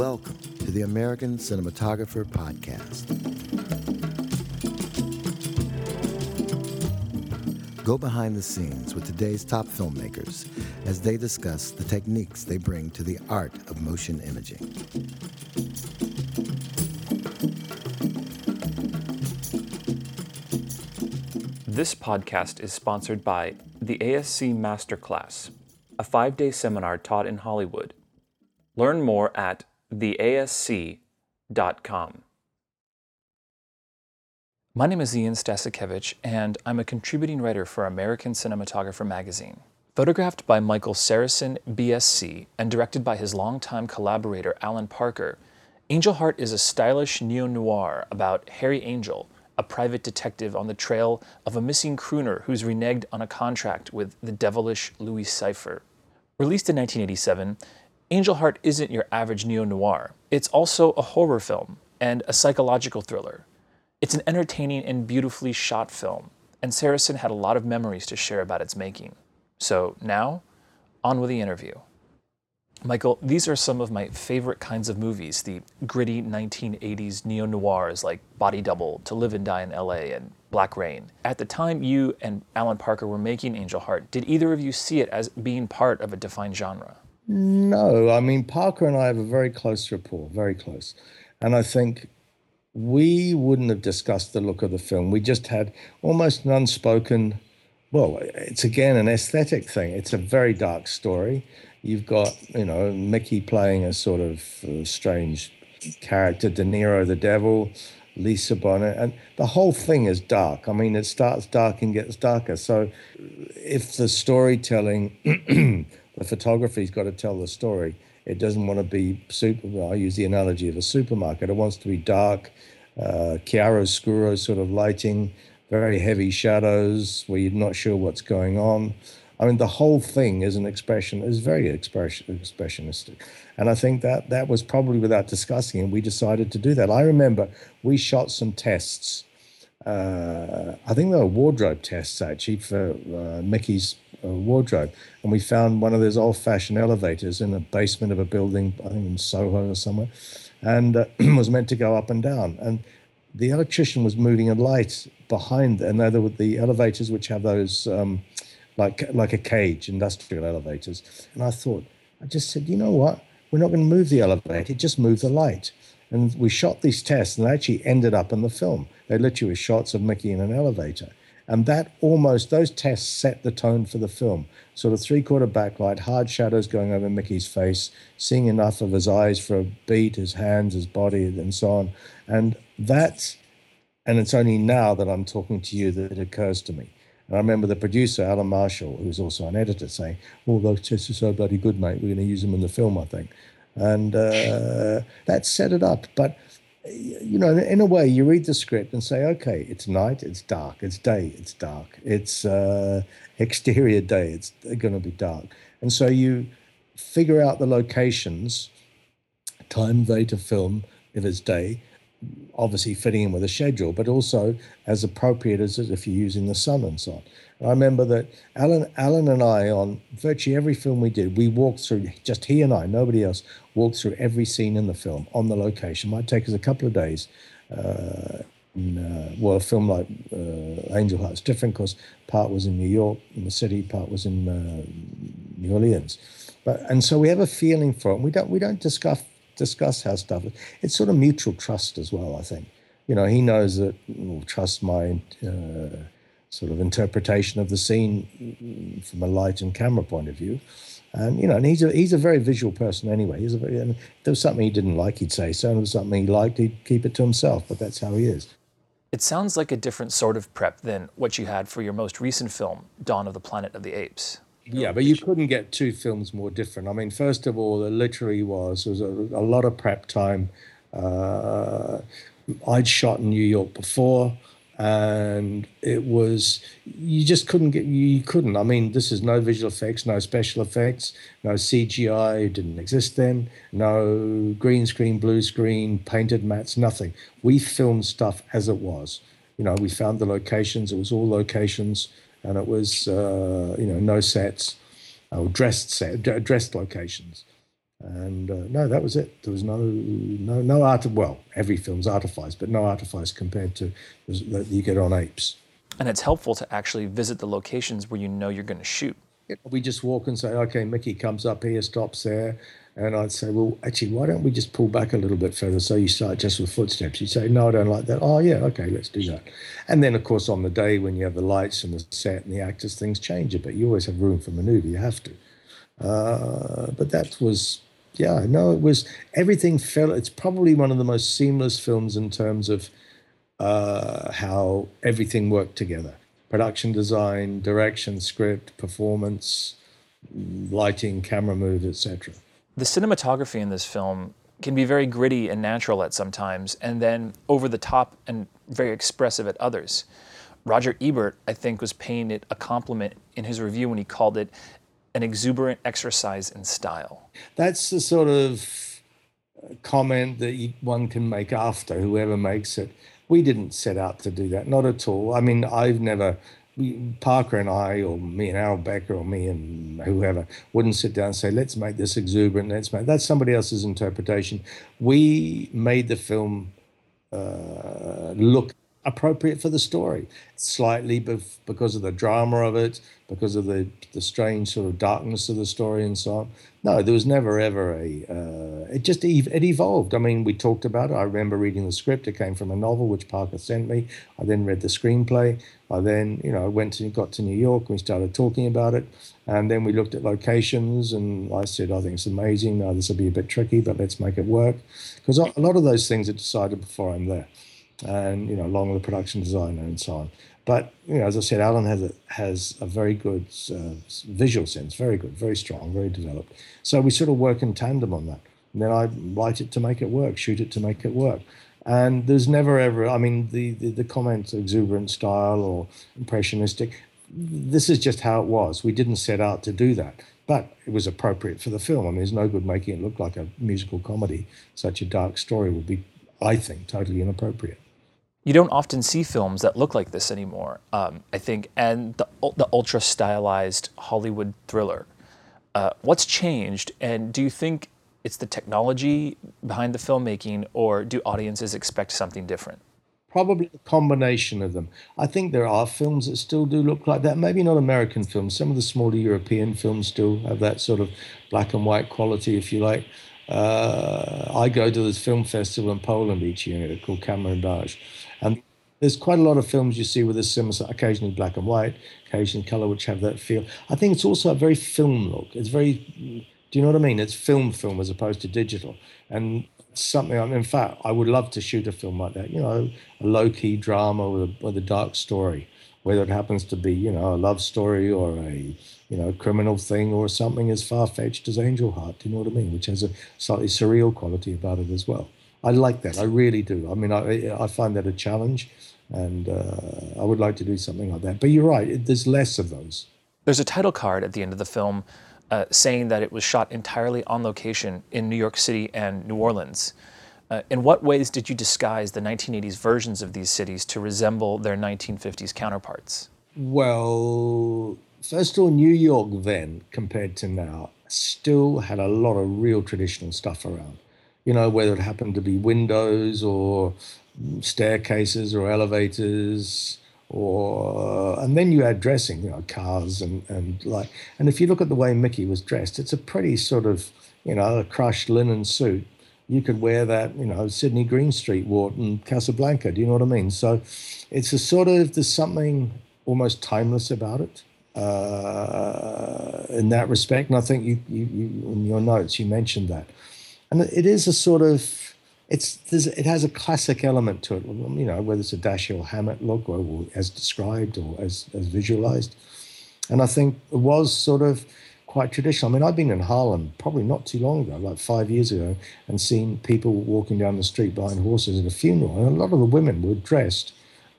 Welcome to the American Cinematographer Podcast. Go behind the scenes with today's top filmmakers as they discuss the techniques they bring to the art of motion imaging. This podcast is sponsored by the ASC Masterclass, a five day seminar taught in Hollywood. Learn more at theasc.com. My name is Iain Stasukevich, and I'm a contributing writer for American Cinematographer magazine. Photographed by Michael Seresin, BSc, and directed by his longtime collaborator Alan Parker, Angel Heart is a stylish neo noir about Harry Angel, a private detective on the trail of a missing crooner who's reneged on a contract with the devilish Louis Cyphre. Released in 1987, Angel Heart isn't your average neo noir. It's also a horror film and a psychological thriller. It's an entertaining and beautifully shot film, and Seresin had a lot of memories to share about its making. So now, on with the interview. Michael, these are some of my favorite kinds of movies the gritty 1980s neo noirs like Body Double, To Live and Die in LA, and Black Rain. At the time you and Alan Parker were making Angel Heart, did either of you see it as being part of a defined genre? No, I mean, Parker and I have a very close rapport, very close. And I think we wouldn't have discussed the look of the film. We just had almost an unspoken, well, it's again an aesthetic thing. It's a very dark story. You've got, you know, Mickey playing a sort of uh, strange character, De Niro the devil, Lisa Bonet, and the whole thing is dark. I mean, it starts dark and gets darker. So if the storytelling the photography's got to tell the story. It doesn't want to be super. I use the analogy of a supermarket. It wants to be dark, uh, chiaroscuro sort of lighting, very heavy shadows where you're not sure what's going on. I mean, the whole thing is an expression, is very expression, expressionistic. And I think that that was probably without discussing it, we decided to do that. I remember we shot some tests. Uh, I think they were wardrobe tests actually for uh, Mickey's wardrobe. And we found one of those old fashioned elevators in the basement of a building, I think in Soho or somewhere, and uh, was meant to go up and down. And the electrician was moving a light behind, and there were the elevators which have those um, like like a cage, industrial elevators. And I thought, I just said, you know what? We're not going to move the elevator, just move the light. And we shot these tests, and they actually ended up in the film. They literally were shots of Mickey in an elevator. And that almost, those tests set the tone for the film. Sort of three quarter backlight, hard shadows going over Mickey's face, seeing enough of his eyes for a beat, his hands, his body, and so on. And that's, and it's only now that I'm talking to you that it occurs to me. And I remember the producer, Alan Marshall, who's also an editor, saying, Oh, those tests are so bloody good, mate. We're going to use them in the film, I think. And uh, that set it up. But you know, in a way, you read the script and say, okay, it's night, it's dark, it's day, it's dark, it's uh, exterior day, it's going to be dark. And so you figure out the locations, time they to film if it's day, obviously fitting in with a schedule, but also as appropriate as if you're using the sun and so on. I remember that Alan, Alan and I, on virtually every film we did, we walked through, just he and I, nobody else, walked through every scene in the film on the location. It might take us a couple of days. Uh, in, uh, well, a film like uh, Angel Heart's different because part was in New York, in the city, part was in uh, New Orleans. But and so we have a feeling for it. We don't we don't discuss discuss how stuff. Is. It's sort of mutual trust as well. I think you know he knows that well, trust my uh, sort of interpretation of the scene from a light and camera point of view. And you know, and he's a he's a very visual person anyway. He's a very, and if there was something he didn't like, he'd say so. And if there was something he liked, he'd keep it to himself. But that's how he is. It sounds like a different sort of prep than what you had for your most recent film, Dawn of the Planet of the Apes. Yeah, but you couldn't get two films more different. I mean, first of all, the literary was was a, a lot of prep time. Uh, I'd shot in New York before and it was you just couldn't get you couldn't. I mean this is no visual effects no special effects no cgi didn't exist then no green screen blue screen painted mattes nothing. We filmed stuff as it was. You know we found the locations it was all locations and it was uh, you know no sets or dressed set dressed locations And uh, no, that was it. There was no no no art. Well, every film's artifice, but no artifice compared to that you get on Apes. And it's helpful to actually visit the locations where you know you're going to shoot. We just walk and say, okay, Mickey comes up here, stops there. And I'd say, well, actually, why don't we just pull back a little bit further so you start just with footsteps? You say, no, I don't like that. Oh, yeah, okay, let's do that. And then, of course, on the day when you have the lights and the set and the actors, things change a bit. You always have room for maneuver, you have to. Uh, but that was, yeah, no, it was, everything felt, it's probably one of the most seamless films in terms of uh, how everything worked together production design, direction, script, performance, lighting, camera move, etc. The cinematography in this film can be very gritty and natural at some times, and then over the top and very expressive at others. Roger Ebert, I think, was paying it a compliment in his review when he called it an exuberant exercise in style. That's the sort of comment that one can make after whoever makes it we didn't set out to do that, not at all. I mean, I've never, we, Parker and I, or me and Al Becker, or me and whoever, wouldn't sit down and say, let's make this exuberant, let's make, that's somebody else's interpretation. We made the film uh, look appropriate for the story, slightly because of the drama of it, because of the, the strange sort of darkness of the story and so on. No, there was never ever a. Uh, it just it evolved. I mean, we talked about it. I remember reading the script. It came from a novel which Parker sent me. I then read the screenplay. I then, you know, went to got to New York. We started talking about it, and then we looked at locations. And I said, I think it's amazing. Now this will be a bit tricky, but let's make it work, because a lot of those things are decided before I'm there, and you know, along with the production designer and so on. But you know, as I said, Alan has a, has a very good uh, visual sense, very good, very strong, very developed. So we sort of work in tandem on that. And then I write it to make it work, shoot it to make it work. And there's never ever, I mean, the, the, the comment exuberant style or impressionistic, this is just how it was. We didn't set out to do that, but it was appropriate for the film. I mean, there's no good making it look like a musical comedy. Such a dark story would be, I think, totally inappropriate you don't often see films that look like this anymore. Um, I think, and the the ultra stylized Hollywood thriller. Uh, what's changed, and do you think it's the technology behind the filmmaking, or do audiences expect something different? Probably a combination of them. I think there are films that still do look like that. Maybe not American films. Some of the smaller European films still have that sort of black and white quality, if you like. Uh, I go to this film festival in Poland each year called Camerimage and there's quite a lot of films you see with a similar, occasionally black and white, occasionally color, which have that feel. I think it's also a very film look. It's very, do you know what I mean? It's film film as opposed to digital. And something, I mean, in fact, I would love to shoot a film like that, you know, a low key drama with a, with a dark story, whether it happens to be, you know, a love story or a, you know, criminal thing or something as far fetched as Angel Heart, do you know what I mean? Which has a slightly surreal quality about it as well. I like that. I really do. I mean, I, I find that a challenge, and uh, I would like to do something like that. But you're right. It, there's less of those. There's a title card at the end of the film uh, saying that it was shot entirely on location in New York City and New Orleans. Uh, in what ways did you disguise the 1980s versions of these cities to resemble their 1950s counterparts? Well, first of all, New York then, compared to now, still had a lot of real traditional stuff around you know, whether it happened to be windows or staircases or elevators or and then you add dressing, you know, cars and and like and if you look at the way Mickey was dressed, it's a pretty sort of you know a crushed linen suit. You could wear that, you know, Sydney Greenstreet wore in Casablanca. Do you know what I mean? So it's a sort of there's something almost timeless about it uh, in that respect. And I think you, you, you in your notes you mentioned that and it is a sort of it's it has a classic element to it. You know, whether it's a Dashiell Hammett look or, or as described or as as visualized, and I think it was sort of quite traditional. I mean, I've been in Harlem probably not too long ago, like five years ago, and seen people walking down the street behind horses at a funeral, and a lot of the women were dressed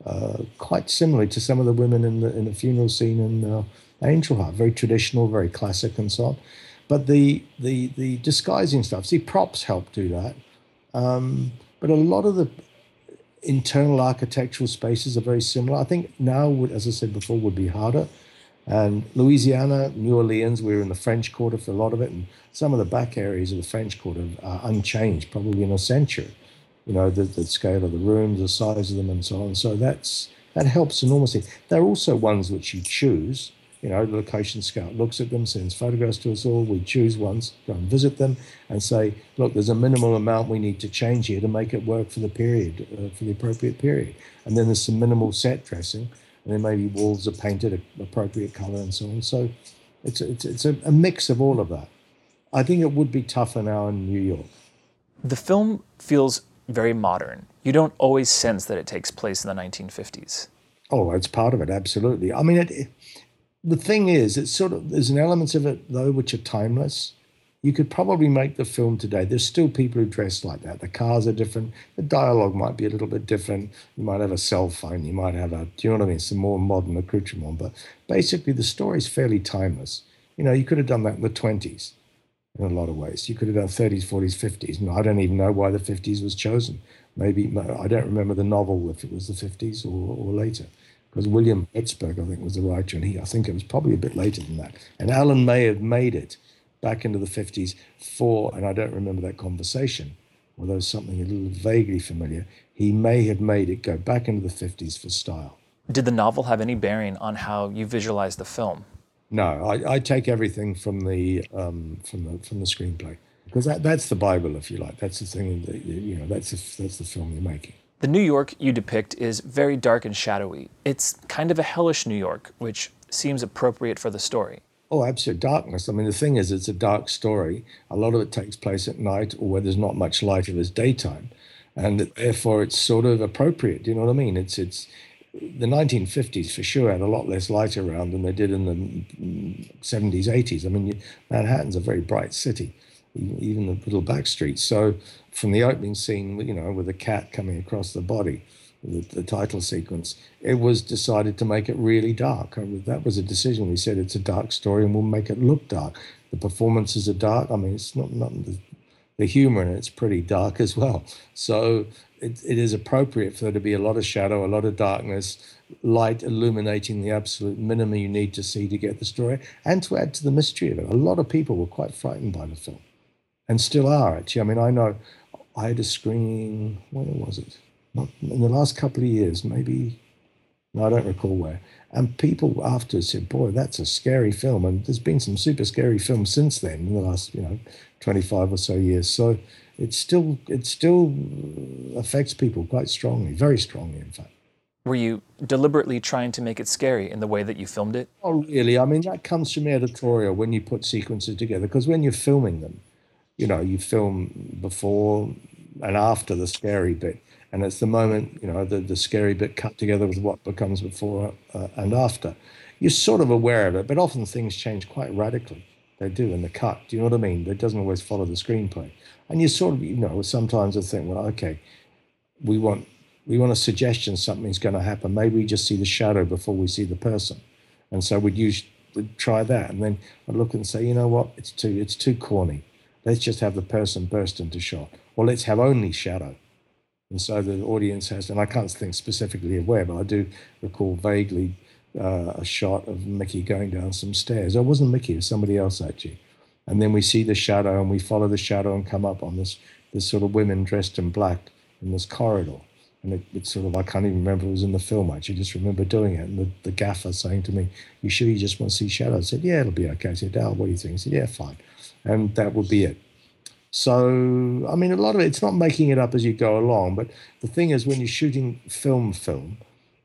uh, quite similarly to some of the women in the in the funeral scene in uh, Angel Heart, very traditional, very classic, and so on. But the the the disguising stuff, see, props help do that. Um, but a lot of the internal architectural spaces are very similar. I think now, as I said before, would be harder. And Louisiana, New Orleans, we were in the French Quarter for a lot of it, and some of the back areas of the French Quarter are unchanged, probably in a century. You know, the, the scale of the rooms, the size of them, and so on. So that's that helps enormously. There are also ones which you choose. You know, the location scout looks at them, sends photographs to us all. We choose ones, go and visit them, and say, look, there's a minimal amount we need to change here to make it work for the period, uh, for the appropriate period. And then there's some minimal set dressing, and then maybe walls are painted a appropriate color and so on. So it's it's it's a, a mix of all of that. I think it would be tougher now in New York. The film feels very modern. You don't always sense that it takes place in the 1950s. Oh, it's part of it, absolutely. I mean, it, it, the thing is, it's sort of there's an element of it though which are timeless. You could probably make the film today. There's still people who dress like that. The cars are different. The dialogue might be a little bit different. You might have a cell phone. You might have a, do you know what I mean? Some more modern accoutrement. But basically, the story is fairly timeless. You know, you could have done that in the 20s in a lot of ways. You could have done 30s, 40s, 50s. And I don't even know why the 50s was chosen. Maybe, I don't remember the novel if it was the 50s or, or later because William Hjortsberg, I think, was the writer, and he, I think it was probably a bit later than that. And Alan may have made it back into the 50s for, and I don't remember that conversation, although something a little vaguely familiar, he may have made it go back into the 50s for style. Did the novel have any bearing on how you visualize the film? No, I, I take everything from the um, from the from the screenplay because that, that's the Bible, if you like. That's the thing that you know. That's the, that's the film you're making. The New York you depict is very dark and shadowy. It's kind of a hellish New York, which seems appropriate for the story. Oh, absolute darkness. I mean, the thing is, it's a dark story. A lot of it takes place at night or where there's not much light if it's daytime. And therefore, it's sort of appropriate. Do you know what I mean? It's, it's, the 1950s for sure had a lot less light around than they did in the 70s, 80s. I mean, Manhattan's a very bright city, even the little back streets. So, from the opening scene, you know, with a cat coming across the body, the, the, title sequence, it was decided to make it really dark. That was a decision. We said it's a dark story and we'll make it look dark. The performances are dark. I mean, it's not, not the, the humor and it's pretty dark as well. So it, it is appropriate for there to be a lot of shadow, a lot of darkness, light illuminating the absolute minimum you need to see to get the story, and to add to the mystery of it. A lot of people were quite frightened by the film, and still are actually. I mean, I know I had a screening. When was it? In the last couple of years, maybe, I don't recall where. And people after said, boy, that's a scary film. And there's been some super scary films since then in the last, you know, 25 or so years. So it still, it still affects people quite strongly, very strongly, in fact. Were you deliberately trying to make it scary in the way that you filmed it? Oh, really? I mean, that comes from editorial when you put sequences together, because when you're filming them, you know, you film before and after the scary bit and it's the moment you know the, the scary bit cut together with what becomes before uh, and after. You're sort of aware of it but often things change quite radically. They do in the cut. Do you know what i mean? It doesn't always follow the screenplay. And you sort of you know sometimes i think well okay we want we want a suggestion something's going to happen. Maybe we just see the shadow before we see the person. And so we'd use we'd try that. And then i'd look and say you know what? It's too it's too corny. Let's just have the person burst into shot or let's have only shadow and so the audience has, and I can't think specifically of where, but I do recall vaguely uh, a shot of Mickey going down some stairs. It wasn't Mickey, it was somebody else actually. And then we see the shadow and we follow the shadow and come up on this, this sort of women dressed in black in this corridor. And it, it's sort of, I can't even remember it was in the film, actually just remember doing it. And the, the gaffer saying to me, You sure you just want to see shadows? I said, Yeah, it'll be okay. I said, Dal, what do you think? He said, Yeah, fine. And that would be it. So, I mean, a lot of it, it's not making it up as you go along. But the thing is, when you're shooting film, film,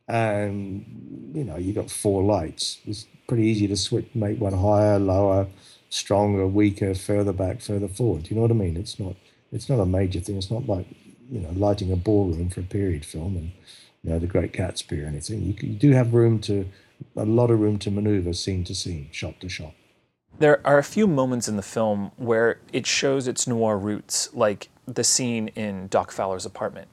and you know, you've got four lights, it's pretty easy to switch, make one higher, lower, stronger, weaker, further back, further forward. You know what I mean? It's not, it's not a major thing. It's not like, you know, lighting a ballroom for a period film and, you know, the Great Gatsby or anything. You, you do have room to, a lot of room to maneuver scene to scene, shot to shot. There are a few moments in the film where it shows its noir roots, like the scene in Doc Fowler's apartment.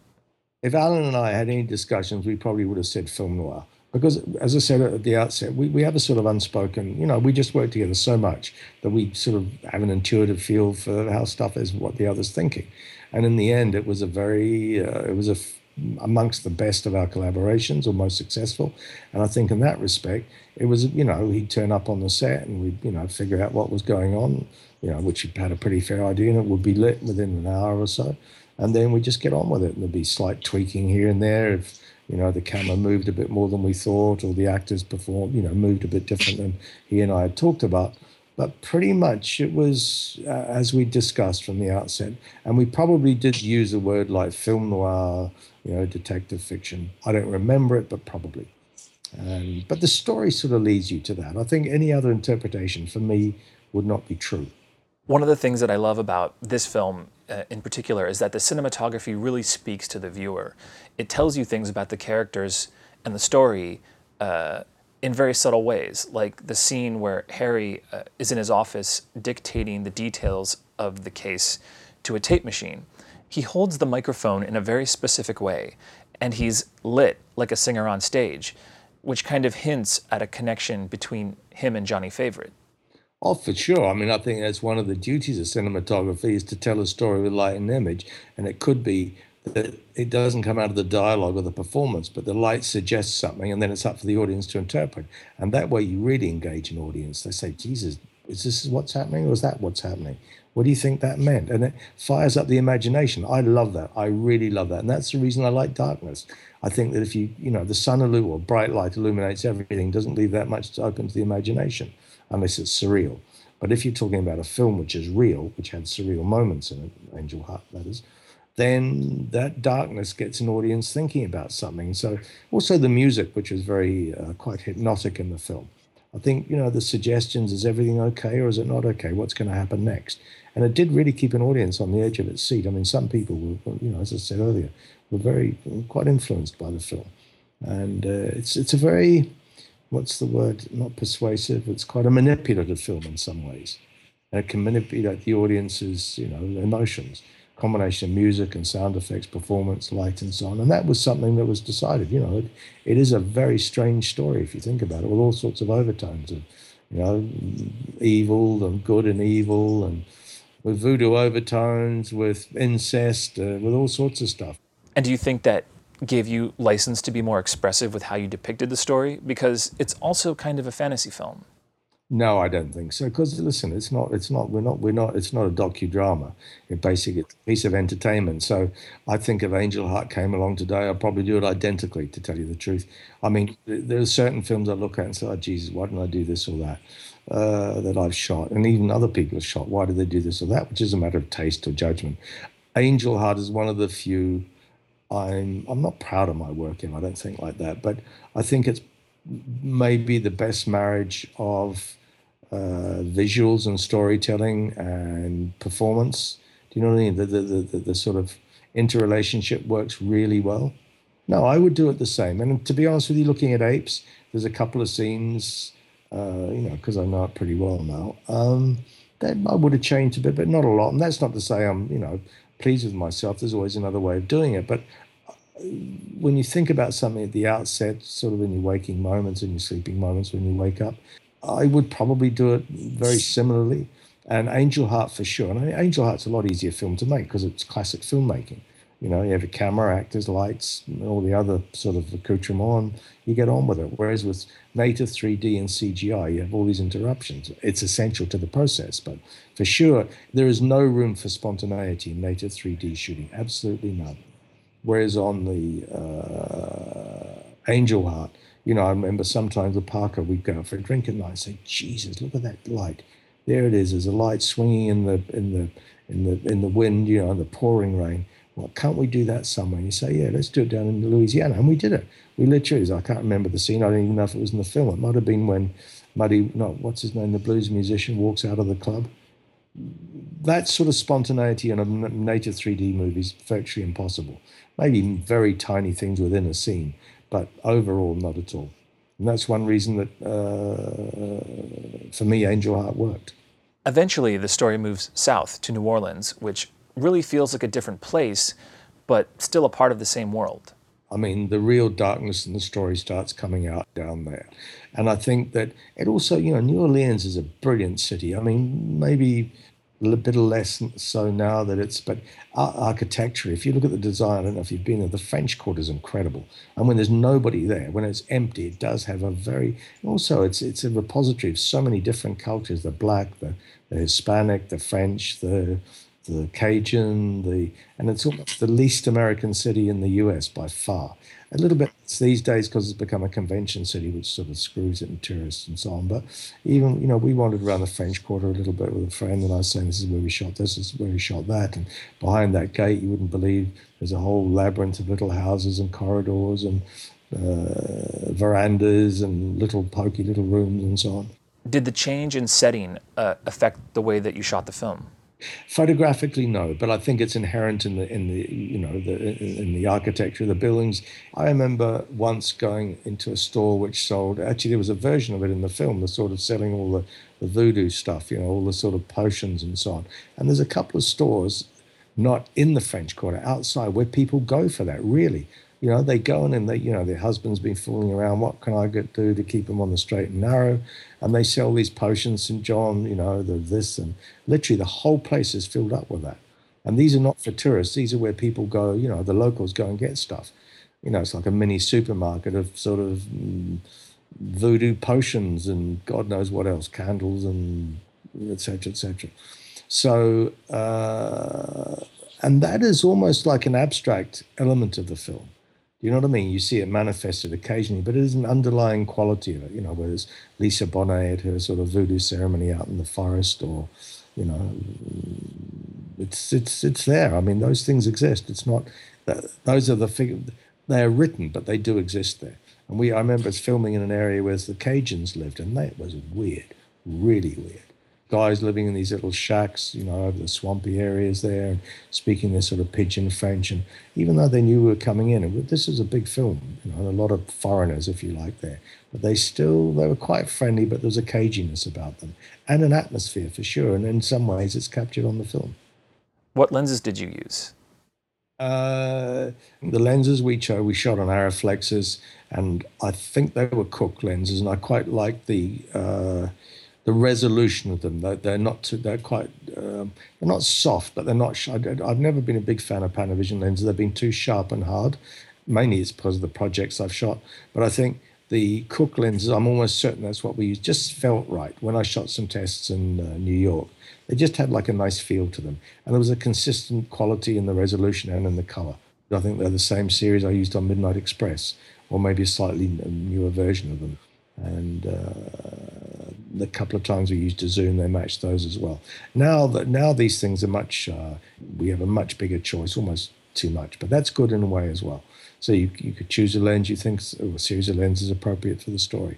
If Alan and I had any discussions, we probably would have said film noir. Because, as I said at the outset, we, we have a sort of unspoken, you know, we just work together so much that we sort of have an intuitive feel for how stuff is, what the other's thinking. And in the end, it was a very, uh, it was a amongst the best of our collaborations or most successful. And I think in that respect, it was, you know, he'd turn up on the set and we'd, you know, figure out what was going on, you know, which he had a pretty fair idea and it would be lit within an hour or so. And then we just get on with it. And there'd be slight tweaking here and there if, you know, the camera moved a bit more than we thought or the actors performed, you know, moved a bit different than he and I had talked about. But pretty much it was uh, as we discussed from the outset, and we probably did use a word like film noir, you know, detective fiction. I don't remember it, but probably. Um, but the story sort of leads you to that. I think any other interpretation for me would not be true. One of the things that I love about this film uh, in particular is that the cinematography really speaks to the viewer. It tells you things about the characters and the story uh, in very subtle ways, like the scene where Harry uh, is in his office dictating the details of the case to a tape machine. He holds the microphone in a very specific way, and he's lit like a singer on stage, which kind of hints at a connection between him and Johnny Favorite. Oh, for sure. I mean, I think that's one of the duties of cinematography is to tell a story with light and image, and it could be that it doesn't come out of the dialogue or the performance, but the light suggests something, and then it's up for the audience to interpret. And that way, you really engage an audience. They say, "Jesus, is this what's happening, or is that what's happening? What do you think that meant?" And it fires up the imagination. I love that. I really love that, and that's the reason I like darkness. I think that if you, you know, the sun or bright light illuminates everything, doesn't leave that much open to the imagination, unless it's surreal. But if you're talking about a film which is real, which had surreal moments in it, Angel Heart, that is, then that darkness gets an audience thinking about something. So also the music, which is very uh, quite hypnotic in the film. I think you know the suggestions: is everything okay or is it not okay? What's going to happen next? And it did really keep an audience on the edge of its seat. I mean, some people were, you know, as I said earlier, were very quite influenced by the film, and uh, it's it's a very what's the word? Not persuasive. It's quite a manipulative film in some ways. And it can manipulate the audience's you know emotions combination of music and sound effects, performance, light, and so on. And that was something that was decided. You know, it, it is a very strange story if you think about it, with all sorts of overtones of, you know, evil and good and evil, and with voodoo overtones, with incest, uh, with all sorts of stuff. And do you think that gave you license to be more expressive with how you depicted the story? Because it's also kind of a fantasy film. No, I don't think so. Because listen, it's not. It's not. We're not. We're not. It's not a docudrama. It basically it's a piece of entertainment. So I think if Angel Heart came along today, I'd probably do it identically. To tell you the truth, I mean, there are certain films I look at and say, "Oh, Jesus, why didn't I do this or that?" Uh, that I've shot, and even other people have shot. Why did they do this or that? Which is a matter of taste or judgment. Angel Heart is one of the few. I'm. I'm not proud of my work in. I don't think like that, but I think it's maybe the best marriage of uh, visuals and storytelling and performance. Do you know what I mean? The, the, the, the, sort of interrelationship works really well. No, I would do it the same. And to be honest with you, looking at apes, there's a couple of scenes, uh, you know, because I know it pretty well now, um, that I would have changed a bit, but not a lot. And that's not to say I'm, you know, pleased with myself. There's always another way of doing it. But uh, when you think about something at the outset, sort of in your waking moments and your sleeping moments when you wake up, I would probably do it very similarly. And Angel Heart for sure. And Angel Heart's a lot easier film to make because it's classic filmmaking. You know, you have a camera, actors, lights, all the other sort of accoutrement, you get on with it. Whereas with native 3D and CGI, you have all these interruptions. It's essential to the process, but for sure, there is no room for spontaneity in native 3D shooting. Absolutely none. Whereas on the uh, Angel Heart, you know, I remember sometimes with Parker, we'd go for a drink at night and say, Jesus, look at that light. There it is. There's a light swinging in the in the in the in the wind, you know, in the pouring rain. Well, can't we do that somewhere? And you say, yeah, let's do it down in Louisiana. And we did it. We literally, I can't remember the scene. I don't even know if it was in the film. It might have been when Muddy, not what's his name, the blues musician walks out of the club. That sort of spontaneity in a native 3D movie is virtually impossible. Maybe very tiny things within a scene but overall, not at all. And that's one reason that, uh, for me, Angel Heart worked. Eventually, the story moves south to New Orleans, which really feels like a different place, but still a part of the same world. I mean, the real darkness in the story starts coming out down there. And I think that it also, you know, New Orleans is a brilliant city. I mean, maybe a bit less so now that it's, but architecture, if you look at the design, I don't know if you've been there, the French Quarter is incredible. And when there's nobody there, when it's empty, it does have a very, also it's, it's a repository of so many different cultures, the black, the, the Hispanic, the French, the, the Cajun, the, and it's almost the least American city in the US by far a little bit these days because it's become a convention city, which sort of screws it and tourists and so on. But even, you know, we wandered around the French Quarter a little bit with a friend, and I was saying, this is where we shot this, this is where we shot that. And behind that gate, you wouldn't believe there's a whole labyrinth of little houses and corridors and uh, verandas and little pokey little rooms and so on. Did the change in setting uh, affect the way that you shot the film? Photographically, no, but I think it's inherent in the in the you know the in the architecture of the buildings. I remember once going into a store which sold. Actually, there was a version of it in the film, the sort of selling all the, the voodoo stuff, you know, all the sort of potions and so on. And there's a couple of stores, not in the French Quarter, outside where people go for that. Really, you know, they go in and they, you know, their husband's been fooling around. What can I get, do to keep them on the straight and narrow? And they sell these potions, St. John, you know, the this and literally the whole place is filled up with that. And these are not for tourists. These are where people go, you know, the locals go and get stuff. You know, it's like a mini supermarket of sort of mm, voodoo potions and God knows what else, candles and etc. etc. So, uh, and that is almost like an abstract element of the film you know what I mean? You see it manifested occasionally, but it is an underlying quality of it. You know, whether it's Lisa Bonet at her sort of voodoo ceremony out in the forest, or you know, it's it's it's there. I mean, those things exist. It's not those are the figures. They are written, but they do exist there. And we, I remember filming in an area where the Cajuns lived, and that was weird, really weird guys living in these little shacks, you know, over the swampy areas there, and speaking this sort of pidgin French. And even though they knew we were coming in, and this is a big film, you know, a lot of foreigners, if you like, there, but they still they were quite friendly, but there was a caginess about them and an atmosphere for sure. And in some ways, it's captured on the film. What lenses did you use? Uh, the lenses we chose, we shot on Arriflexes, and I think they were Cooke lenses, and I quite like the. Uh, the resolution of them. They're, they're not too, they're quite um, they're not soft, but they're not. Sh- I've never been a big fan of Panavision lenses. They've been too sharp and hard. Mainly it's because of the projects I've shot, but I think the Cooke lenses. I'm almost certain that's what we used. Just felt right when I shot some tests in uh, New York. They just had like a nice feel to them, and there was a consistent quality in the resolution and in the color. I think they're the same series I used on Midnight Express, or maybe a slightly newer version of them and uh, the couple of times we used to zoom, they matched those as well. Now that now these things are much, uh, we have a much bigger choice, almost too much, but that's good in a way as well. So you you could choose a lens you think or a series of lenses appropriate for the story.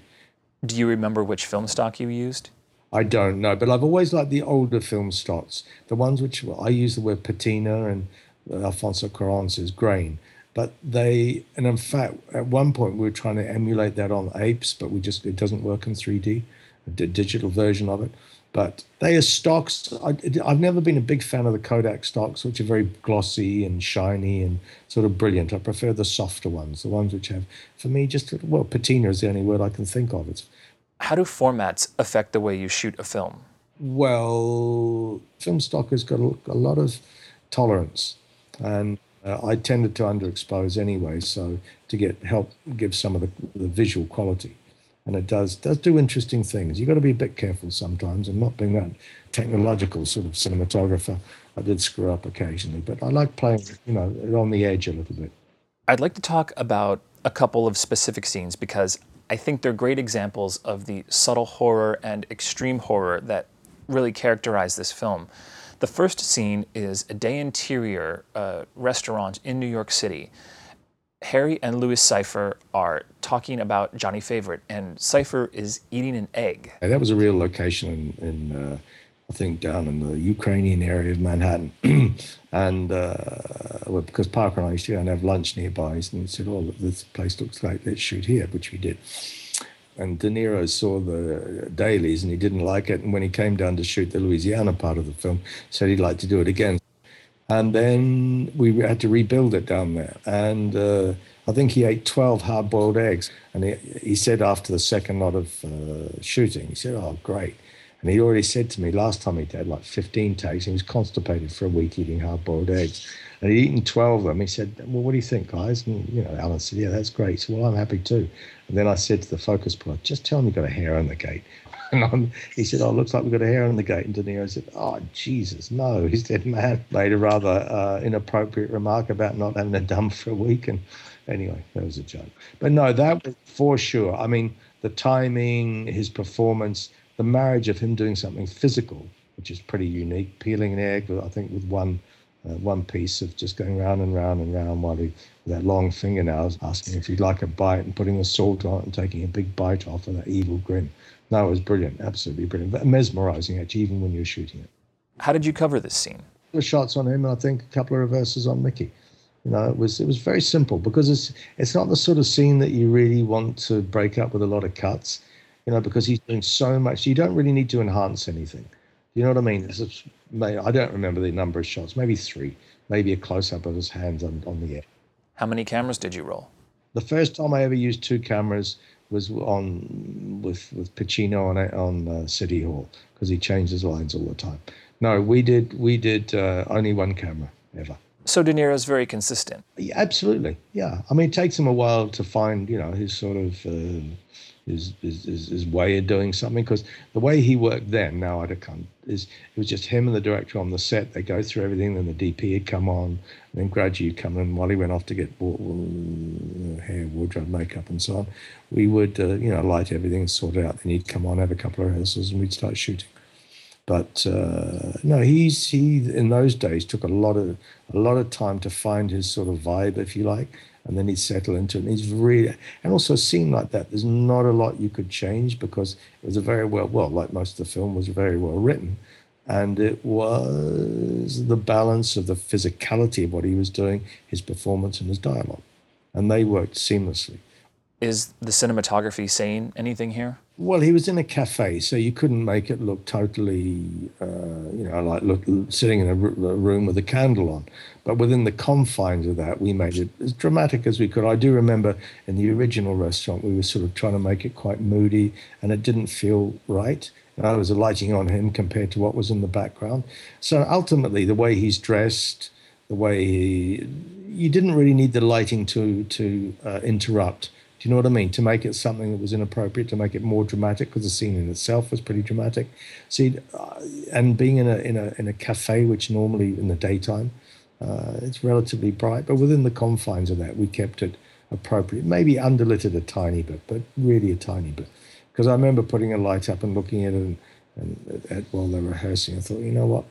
Do you remember which film stock you used? I don't know, but I've always liked the older film stocks, the ones which well, I use the word patina and Alfonso Cuarón says grain but they and in fact at one point we were trying to emulate that on apes but we just it doesn't work in 3d a digital version of it. But they are stocks. I, i've never been a big fan of the kodak stocks which are very glossy and shiny and sort of brilliant. I prefer the softer ones the ones which have for me just well patina is the only word i can think of. It's how do formats affect the way you shoot a film? Well film stock has got a, a lot of tolerance and uh, I tended to underexpose anyway, so to get help give some of the, the visual quality, and it does does do interesting things. You've got to be a bit careful sometimes, and not being that technological sort of cinematographer. I did screw up occasionally, but I like playing, you know, on the edge a little bit. I'd like to talk about a couple of specific scenes because I think they're great examples of the subtle horror and extreme horror that really characterize this film. The first scene is a day interior uh, restaurant in New York City. Harry and Louis Cyphre are talking about Johnny Favorite, and Cyphre is eating an egg. that was a real location in, in uh, I think, down in the Ukrainian area of Manhattan. and uh, well, because Parker and I used to go and have lunch nearby, and he said, Oh, this place looks like let's shoot here, which we did and De Niro saw the dailies and he didn't like it. And when he came down to shoot the Louisiana part of the film, said he'd like to do it again. And then we had to rebuild it down there. And uh, I think he ate 12 hard boiled eggs. And he, he said after the second lot of uh, shooting, he said, Oh, great. And he already said to me last time he'd had like 15 takes. He was constipated for a week eating hard boiled eggs. And he'd eaten 12 of them. He said, Well, what do you think, guys? And, you know, Alan said, Yeah, that's great. So, well, I'm happy too. And then I said to the focus puller, Just tell him you've got a hair on the gate. And I'm, he said, Oh, looks like we've got a hair on the gate. And De Niro said, Oh, Jesus, no. He said, Man, made a rather uh, inappropriate remark about not having a dump for a week. And anyway, that was a joke. But no, that was for sure. I mean, the timing, his performance, the marriage of him doing something physical, which is pretty unique, peeling an egg, I think, with one uh, one piece of just going round and round and round while he, with that long fingernails, asking if he'd like a bite and putting the salt on it and taking a big bite off with that evil grin. It was brilliant, absolutely brilliant, but mesmerizing actually, even when you're shooting it. How did you cover this scene? The shots on him, and I think a couple of reverses on Mickey. You know, it was it was very simple because it's it's not the sort of scene that you really want to break up with a lot of cuts you know, because he's doing so much. You don't really need to enhance anything. You know what I mean? I don't remember the number of shots, maybe three, maybe a close up of his hands on, on the air. How many cameras did you roll? The first time I ever used two cameras was on with with Pacino on on uh, City Hall because he changed his lines all the time. No, we did we did uh, only one camera ever. So De Niro's very consistent. Yeah, absolutely, yeah. I mean, it takes him a while to find you know his sort of. Uh, his, his, way of doing something. Because the way he worked then, now I'd have come, is it was just him and the director on the set. They go through everything, then the DP would come on, and then gradually you'd come in while he went off to get hair, wardrobe, makeup, and so on. We would, uh, you know, light everything and sort it out. Then he'd come on, have a couple of rehearsals, and we'd start shooting. But uh, no, he's he in those days took a lot of a lot of time to find his sort of vibe, if you like and then he'd settle into it. And he's really, and also a scene like that, there's not a lot you could change because it was a very well, well, like most of the film was very well written. And it was the balance of the physicality of what he was doing, his performance, and his dialogue. And they worked seamlessly. Is the cinematography saying anything here? Well, he was in a cafe, so you couldn't make it look totally, uh, you know, like look, sitting in a, room with a candle on. But within the confines of that, we made it as dramatic as we could. I do remember in the original restaurant, we were sort of trying to make it quite moody, and it didn't feel right. And I was lighting on him compared to what was in the background. So ultimately, the way he's dressed, the way he, you didn't really need the lighting to to uh, interrupt you know what I mean? To make it something that was inappropriate, to make it more dramatic, because the scene in itself was pretty dramatic. See, uh, and being in a in a in a cafe, which normally in the daytime, uh, it's relatively bright, but within the confines of that, we kept it appropriate. Maybe underlit it a tiny bit, but really a tiny bit. Because I remember putting a light up and looking at it and, and at, while they're rehearsing, I thought, you know what?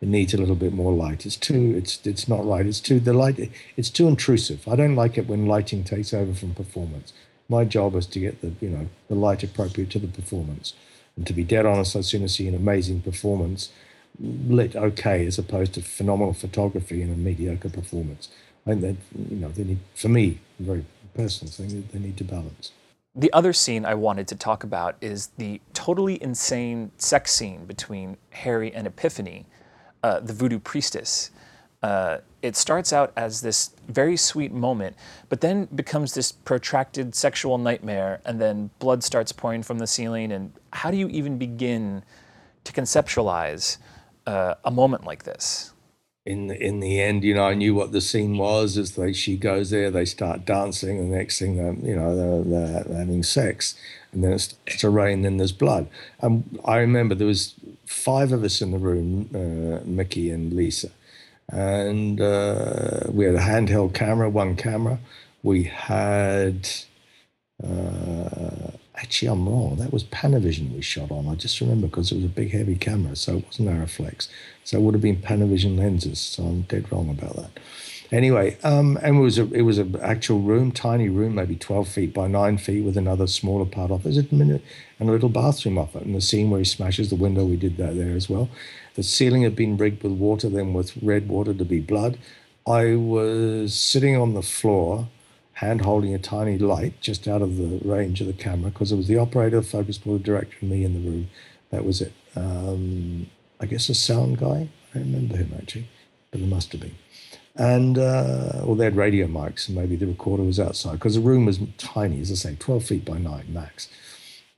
It needs a little bit more light. It's too, it's it's not right. It's too the light. It's too intrusive. I don't like it when lighting takes over from performance. My job is to get the you know the light appropriate to the performance, and to be dead honest, I'd sooner see an amazing performance lit okay as opposed to phenomenal photography and a mediocre performance. I think that you know they need for me a very personal thing. They need to balance. The other scene I wanted to talk about is the totally insane sex scene between Harry and Epiphany uh, the voodoo priestess. Uh, it starts out as this very sweet moment, but then becomes this protracted sexual nightmare, and then blood starts pouring from the ceiling. And how do you even begin to conceptualize uh, a moment like this? In the, in the end, you know, I knew what the scene was. As they she goes there, they start dancing, and the next thing, they're, you know, they're, they're having sex, and then it starts to rain. Then there's blood. And I remember there was five of us in the room, uh, Mickey and Lisa. And uh, we had a handheld camera, one camera. We had, uh, actually, I'm wrong. That was Panavision we shot on. I just remember because it was a big, heavy camera, so it wasn't Arriflex. So it would have been Panavision lenses. So I'm dead wrong about that. Anyway, um, and it was a it was an actual room, tiny room, maybe twelve feet by nine feet, with another smaller part off it, and a little bathroom off it. And the scene where he smashes the window, we did that there as well. The ceiling had been rigged with water, then with red water to be blood. I was sitting on the floor, hand holding a tiny light just out of the range of the camera, because it was the operator, the focus puller, director, and me in the room. That was it. Um, I guess a sound guy. I remember him actually, but there must have been and uh, well, they had radio mics, and maybe the recorder was outside because the room was tiny, as I say, 12 feet by nine max.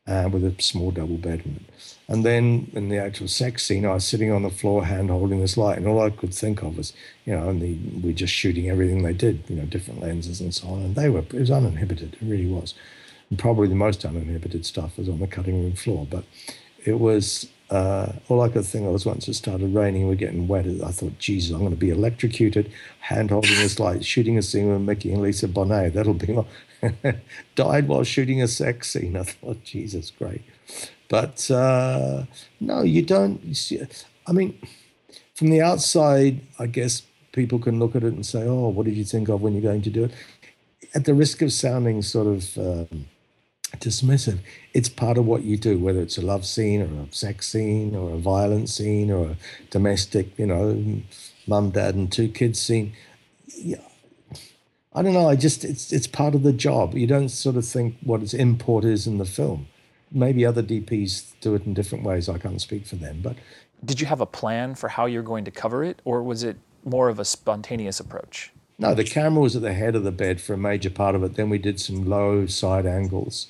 uh, with a small double bedroom. And then in the actual sex scene, I was sitting on the floor, hand holding this light, and all I could think of was, you know, and the, we're just shooting everything they did, you know, different lenses and so on. And they were, it was uninhibited, it really was. And probably the most uninhibited stuff was on the cutting room floor. But it was, uh, all I could think of was once it started raining, we're getting wet. I thought, Jesus, I'm going to be electrocuted, hand holding this light, shooting a scene with Mickey and Lisa Bonet. That'll be died while shooting a sex scene. I thought, Jesus, great. But uh, no, you don't. You see, I mean, from the outside, I guess people can look at it and say, "Oh, what did you think of when you're going to do it?" At the risk of sounding sort of um, dismissive, it's part of what you do, whether it's a love scene or a sex scene or a violent scene or a domestic, you know, mum, dad, and two kids scene. Yeah, I don't know. I just it's it's part of the job. You don't sort of think what its import is in the film maybe other DPs do it in different ways. I can't speak for them, but did you have a plan for how you're going to cover it, or was it more of a spontaneous approach? No, the camera was at the head of the bed for a major part of it. Then we did some low side angles.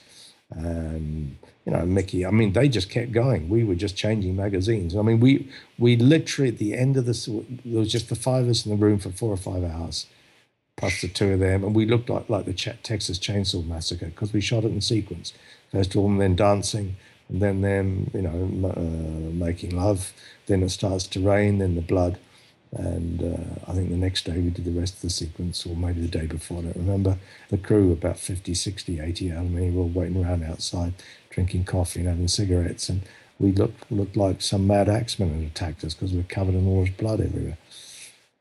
And you know, Mickey, I mean, they just kept going. We were just changing magazines. I mean, we we literally at the end of this, there was just the five of us in the room for four or five hours, plus the two of them, and we looked like like the Texas Chainsaw Massacre because we shot it in sequence first of all, and then dancing, and then them, you know, uh, making love. Then it starts to rain, then the blood. And uh, I think the next day we did the rest of the sequence, or maybe the day before, I don't remember. The crew, about 50, 60, 80 out of me, were all waiting around outside, drinking coffee and having cigarettes. And we looked, looked like some mad axeman had attacked us because we were covered in all this blood everywhere.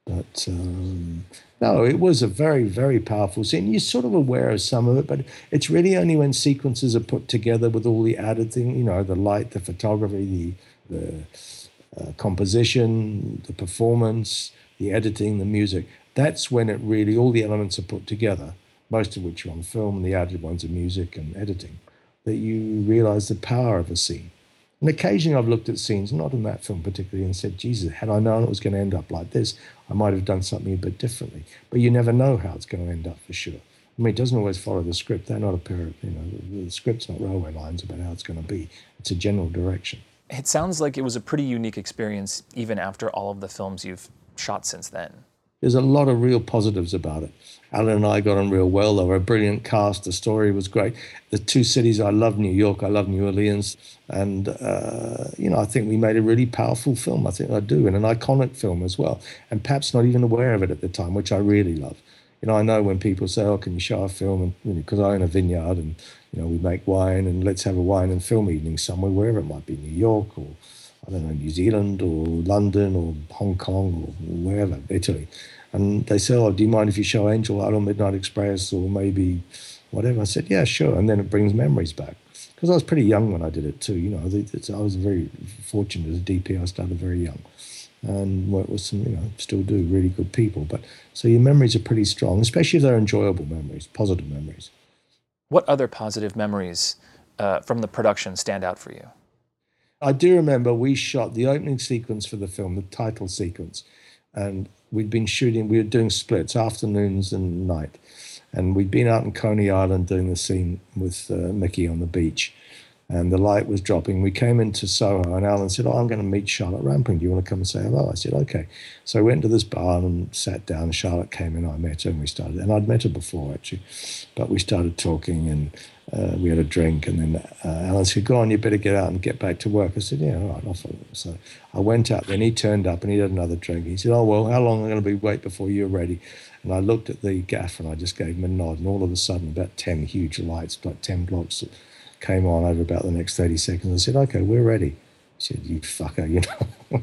But um, no, it was a very, very powerful scene. You're sort of aware of some of it, but it's really only when sequences are put together with all the added thing, you know, the light, the photography, the, the uh, composition, the performance, the editing, the music. That's when it really, all the elements are put together, most of which are on film, and the added ones are music and editing, that you realize the power of a scene. And occasionally I've looked at scenes, not in that film particularly, and said, Jesus, had I known it was going to end up like this, I might have done something a bit differently. But you never know how it's going to end up for sure. I mean, it doesn't always follow the script. They're not a pair of, you know, the script's not railway lines about how it's going to be. It's a general direction. It sounds like it was a pretty unique experience, even after all of the films you've shot since then. There's a lot of real positives about it. Alan and I got on real well. They were a brilliant cast. The story was great. The two cities I love, New York, I love New Orleans. And, uh, you know, I think we made a really powerful film. I think I do, and an iconic film as well. And perhaps not even aware of it at the time, which I really love. You know, I know when people say, oh, can you show a film? Because you know, I own a vineyard and, you know, we make wine and let's have a wine and film evening somewhere, wherever it might be, New York or, I don't know, New Zealand or London or Hong Kong or wherever, Italy. And they said, "Oh, do you mind if you show Angel Heart on Midnight Express or maybe whatever?" I said, "Yeah, sure." And then it brings memories back because I was pretty young when I did it too. You know, I was very fortunate as a DP. I started very young and worked with some, you know, still do really good people. But so your memories are pretty strong, especially if they're enjoyable memories, positive memories. What other positive memories uh, from the production stand out for you? I do remember we shot the opening sequence for the film, the title sequence, and we'd been shooting, we were doing splits, afternoons and night. And we'd been out in Coney Island doing the scene with uh, Mickey on the beach. And the light was dropping. We came into Soho, and Alan said, Oh, I'm going to meet Charlotte Rampling. Do you want to come and say hello? I said, Okay. So I went to this bar and sat down. Charlotte came in, I met her, and we started. And I'd met her before, actually. But we started talking, and uh, we had a drink, and then uh, Alan said, "Go on, you better get out and get back to work." I said, "Yeah, all right, off." So I went out. Then he turned up and he had another drink. He said, "Oh well, how long am I going to be wait before you're ready?" And I looked at the gaff and I just gave him a nod. And all of a sudden, about ten huge lights, like ten blocks, came on over about the next thirty seconds. I said, "Okay, we're ready." He said, "You fucker," you know.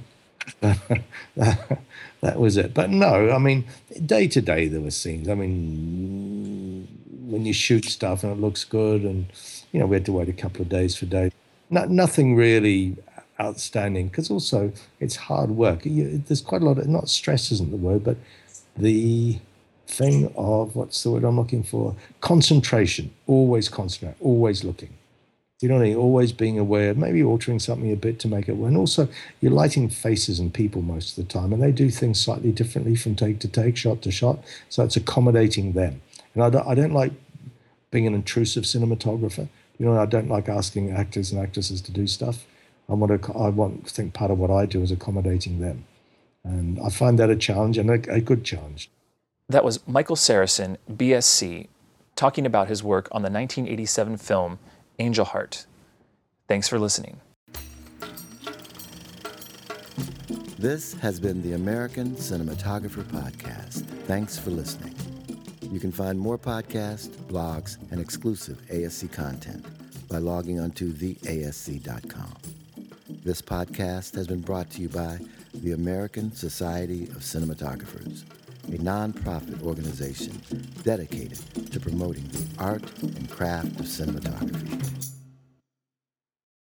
that, that was it. But no, I mean, day to day there were scenes. I mean, when you shoot stuff and it looks good, and you know, we had to wait a couple of days for day. No, nothing really outstanding because also it's hard work. You, there's quite a lot of not stress isn't the word, but the thing of what's the word I'm looking for? Concentration. Always concentrate. Always looking. You know what I mean? Always being aware, maybe altering something a bit to make it work. And also, you're lighting faces and people most of the time, and they do things slightly differently from take to take, shot to shot. So it's accommodating them. And I don't, I don't like being an intrusive cinematographer You know, I don't like asking actors and actresses to do stuff. I want to. I want to think part of what I do is accommodating them, and I find that a challenge and a, a good challenge. That was Michael Seresin, BSC, talking about his work on the 1987 film Angel Heart. Thanks for listening. This has been the American Cinematographer Podcast. Thanks for listening. You can find more podcasts, blogs, and exclusive ASC content by logging onto theasc.com. This podcast has been brought to you by the American Society of Cinematographers, a nonprofit organization dedicated to promoting the art and craft of cinematography.